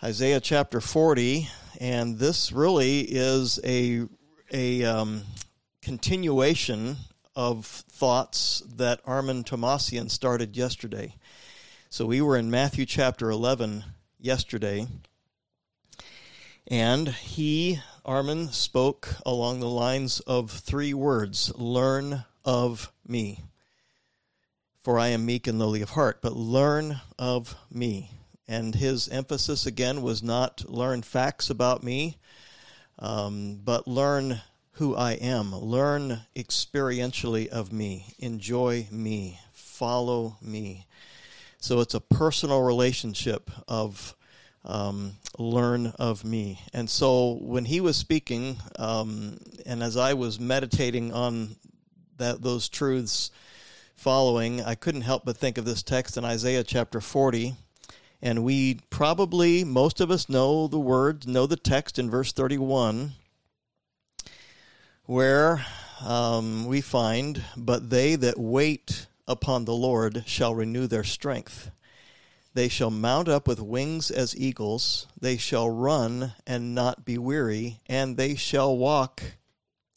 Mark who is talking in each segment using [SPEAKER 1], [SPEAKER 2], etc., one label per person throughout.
[SPEAKER 1] Isaiah chapter 40, and this really is a, a um, continuation of thoughts that Armin Tomasian started yesterday. So we were in Matthew chapter 11 yesterday, and he, Armin, spoke along the lines of three words learn of me. For I am meek and lowly of heart, but learn of me. And his emphasis again was not learn facts about me, um, but learn who I am. Learn experientially of me. Enjoy me. Follow me. So it's a personal relationship of um, learn of me. And so when he was speaking, um, and as I was meditating on that those truths following, I couldn't help but think of this text in Isaiah chapter 40. And we probably, most of us know the words, know the text in verse 31, where um, we find, But they that wait upon the Lord shall renew their strength. They shall mount up with wings as eagles. They shall run and not be weary, and they shall walk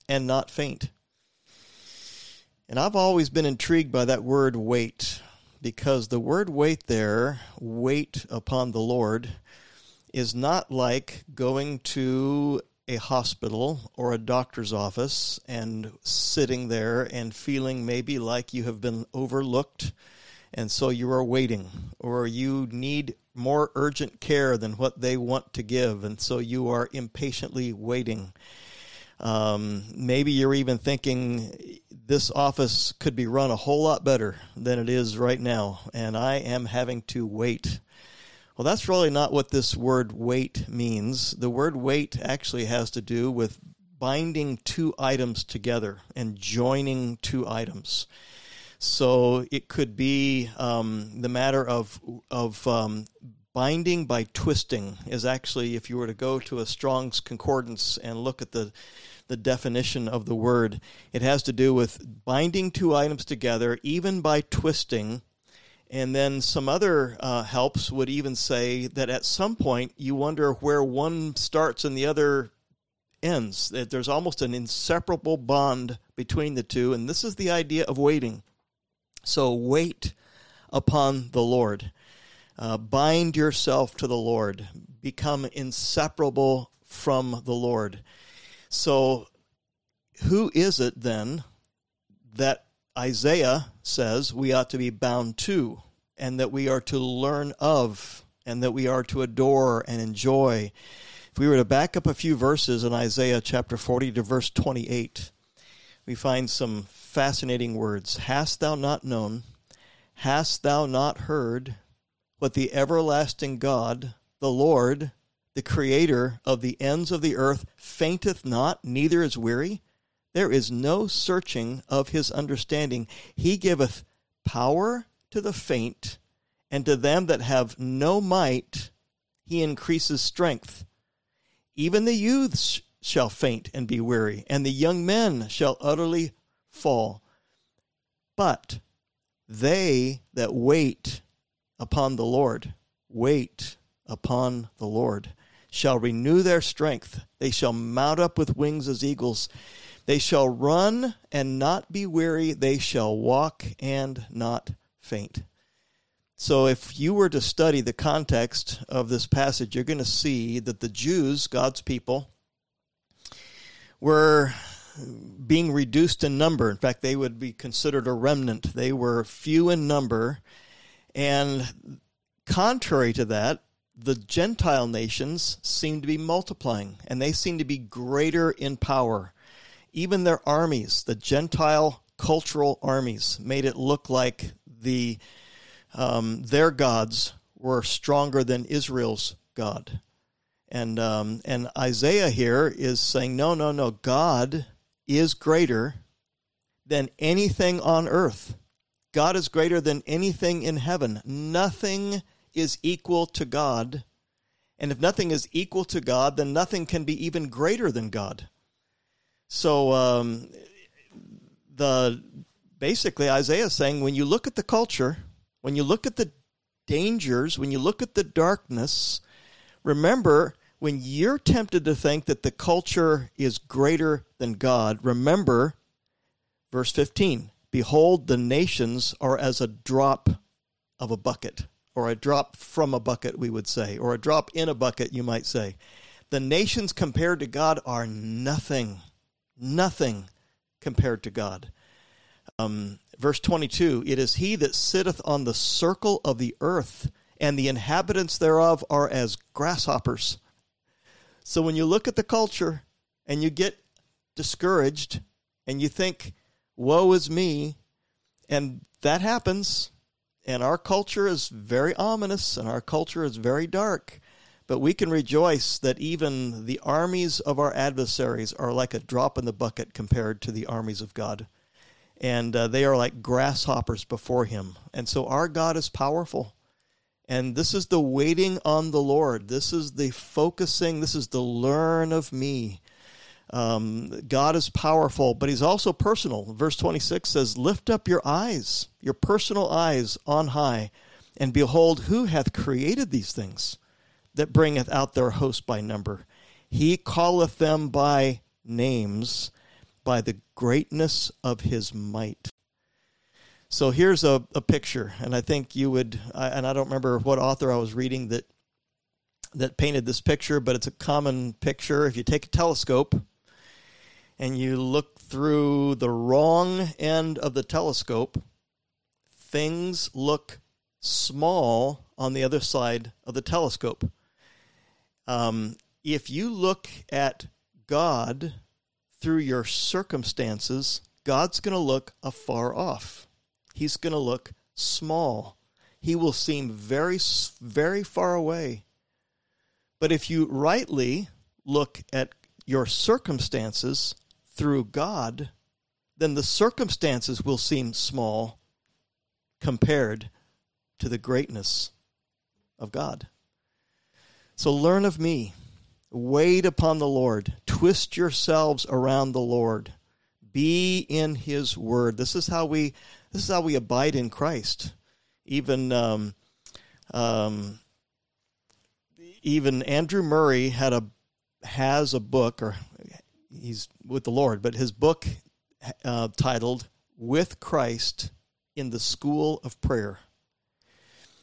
[SPEAKER 1] and not faint. And I've always been intrigued by that word wait, because the word wait there, wait upon the Lord, is not like going to a hospital or a doctor's office and sitting there and feeling maybe like you have been overlooked and so you are waiting, or you need more urgent care than what they want to give, and so you are impatiently waiting. Um, maybe you're even thinking this office could be run a whole lot better than it is right now, and I am having to wait. Well, that's really not what this word wait means. The word wait actually has to do with binding two items together and joining two items. So it could be um, the matter of of um, binding by twisting is actually if you were to go to a Strong's concordance and look at the the definition of the word, it has to do with binding two items together, even by twisting. And then some other uh, helps would even say that at some point you wonder where one starts and the other ends. That there's almost an inseparable bond between the two, and this is the idea of waiting. So wait upon the Lord. Uh, bind yourself to the Lord. Become inseparable from the Lord. So, who is it then that Isaiah says we ought to be bound to, and that we are to learn of, and that we are to adore and enjoy? If we were to back up a few verses in Isaiah chapter 40 to verse 28, we find some fascinating words. Hast thou not known? Hast thou not heard what the everlasting God, the Lord, the Creator of the ends of the earth, fainteth not, neither is weary? There is no searching of his understanding. He giveth power to the faint, and to them that have no might, he increases strength. Even the youths shall faint and be weary, and the young men shall utterly fall. But they that wait upon the Lord, wait upon the Lord, shall renew their strength. They shall mount up with wings as eagles. They shall run and not be weary. They shall walk and not faint. So, if you were to study the context of this passage, you're going to see that the Jews, God's people, were being reduced in number. In fact, they would be considered a remnant. They were few in number. And contrary to that, the Gentile nations seem to be multiplying and they seem to be greater in power. Even their armies, the Gentile cultural armies, made it look like the um, their gods were stronger than Israel's God. And um, and Isaiah here is saying, no, no, no. God is greater than anything on earth. God is greater than anything in heaven. Nothing is equal to God. And if nothing is equal to God, then nothing can be even greater than God. So, um, the basically Isaiah is saying when you look at the culture, when you look at the dangers, when you look at the darkness, remember when you're tempted to think that the culture is greater than God, remember verse 15 Behold, the nations are as a drop of a bucket, or a drop from a bucket, we would say, or a drop in a bucket, you might say. The nations compared to God are nothing, nothing compared to God. Um, verse 22 It is he that sitteth on the circle of the earth, and the inhabitants thereof are as grasshoppers. So when you look at the culture and you get discouraged and you think, woe is me, and that happens, and our culture is very ominous and our culture is very dark. But we can rejoice that even the armies of our adversaries are like a drop in the bucket compared to the armies of God. And uh, they are like grasshoppers before him. And so our God is powerful. And this is the waiting on the Lord. This is the focusing. This is the learn of me. Um, God is powerful, but He's also personal. Verse 26 says, Lift up your eyes, your personal eyes on high, and behold, who hath created these things that bringeth out their host by number? He calleth them by names, by the greatness of His might. So here's a, a picture, and I think you would, and I don't remember what author I was reading that that painted this picture, but it's a common picture. If you take a telescope and you look through the wrong end of the telescope, things look small on the other side of the telescope. Um, if you look at God through your circumstances, God's going to look afar off he's going to look small. He will seem very, very far away. But if you rightly look at your circumstances through God, then the circumstances will seem small compared to the greatness of God. So learn of me. Wait upon the Lord. Twist yourselves around the Lord. Be in his word. This is how we this is how we abide in Christ. Even um, um, even Andrew Murray had a has a book, or he's with the Lord, but his book uh, titled "With Christ in the School of Prayer."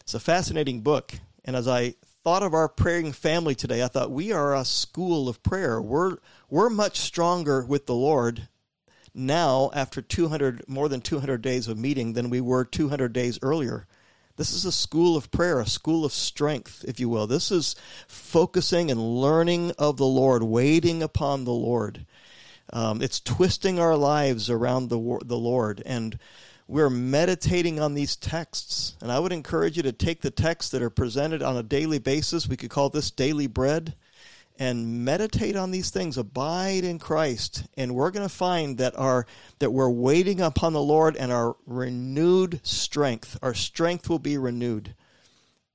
[SPEAKER 1] It's a fascinating book, and as I thought of our praying family today, I thought we are a school of prayer. We're we're much stronger with the Lord now after 200 more than 200 days of meeting than we were 200 days earlier this is a school of prayer a school of strength if you will. This is focusing and learning of the lord waiting upon the lord. Um, it's twisting our lives around the, the lord and we're meditating on these texts. And i would encourage you to take the texts that are presented on a daily basis. We could call this daily bread and meditate on these things abide in christ and we're going to find that our that we're waiting upon the lord and our renewed strength our strength will be renewed.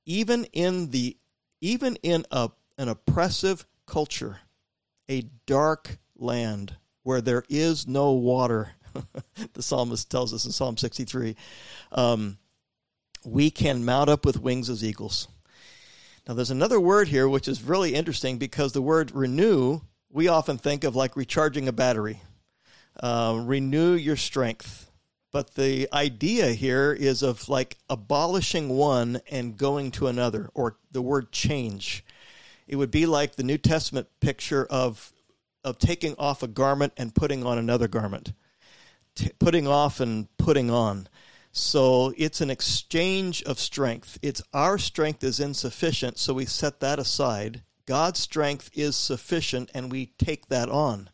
[SPEAKER 1] Even in the even in a an oppressive culture a dark land where there is no water the psalmist tells us in psalm 63 um, we can mount up with wings as eagles now, there's another word here which is really interesting because the word renew, we often think of like recharging a battery, uh, renew your strength. But the idea here is of like abolishing one and going to another, or the word change. It would be like the New Testament picture of, of taking off a garment and putting on another garment, T- putting off and putting on. So it's an exchange of strength. It's our strength is insufficient, so we set that aside. God's strength is sufficient, and we take that on.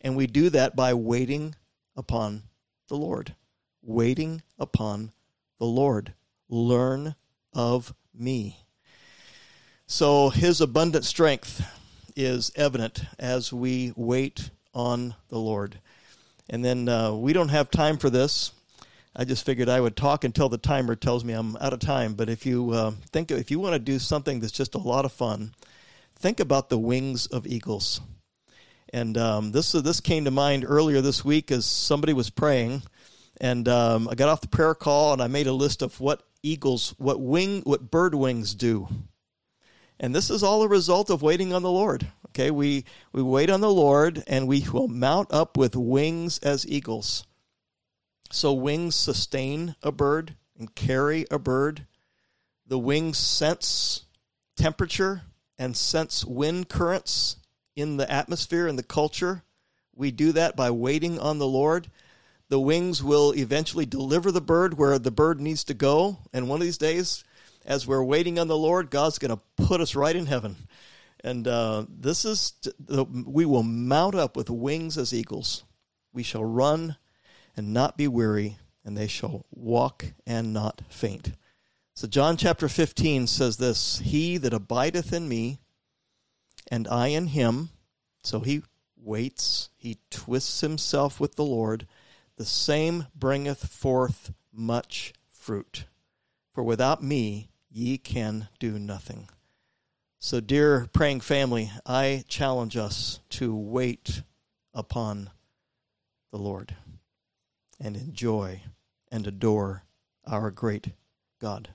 [SPEAKER 1] And we do that by waiting upon the Lord. Waiting upon the Lord. Learn of me. So his abundant strength is evident as we wait on the Lord. And then uh, we don't have time for this. I just figured I would talk until the timer tells me I'm out of time. But if you uh, think if you want to do something that's just a lot of fun, think about the wings of eagles. And um, this uh, this came to mind earlier this week as somebody was praying, and um, I got off the prayer call and I made a list of what eagles, what wing, what bird wings do. And this is all a result of waiting on the Lord. Okay, we, we wait on the Lord and we will mount up with wings as eagles. So wings sustain a bird and carry a bird. The wings sense temperature and sense wind currents in the atmosphere and the culture. We do that by waiting on the Lord. The wings will eventually deliver the bird where the bird needs to go. And one of these days, as we're waiting on the Lord, God's going to put us right in heaven. And uh, this is, we will mount up with wings as eagles. We shall run and not be weary, and they shall walk and not faint. So, John chapter 15 says this He that abideth in me, and I in him, so he waits, he twists himself with the Lord, the same bringeth forth much fruit. For without me ye can do nothing. So, dear praying family, I challenge us to wait upon the Lord and enjoy and adore our great God.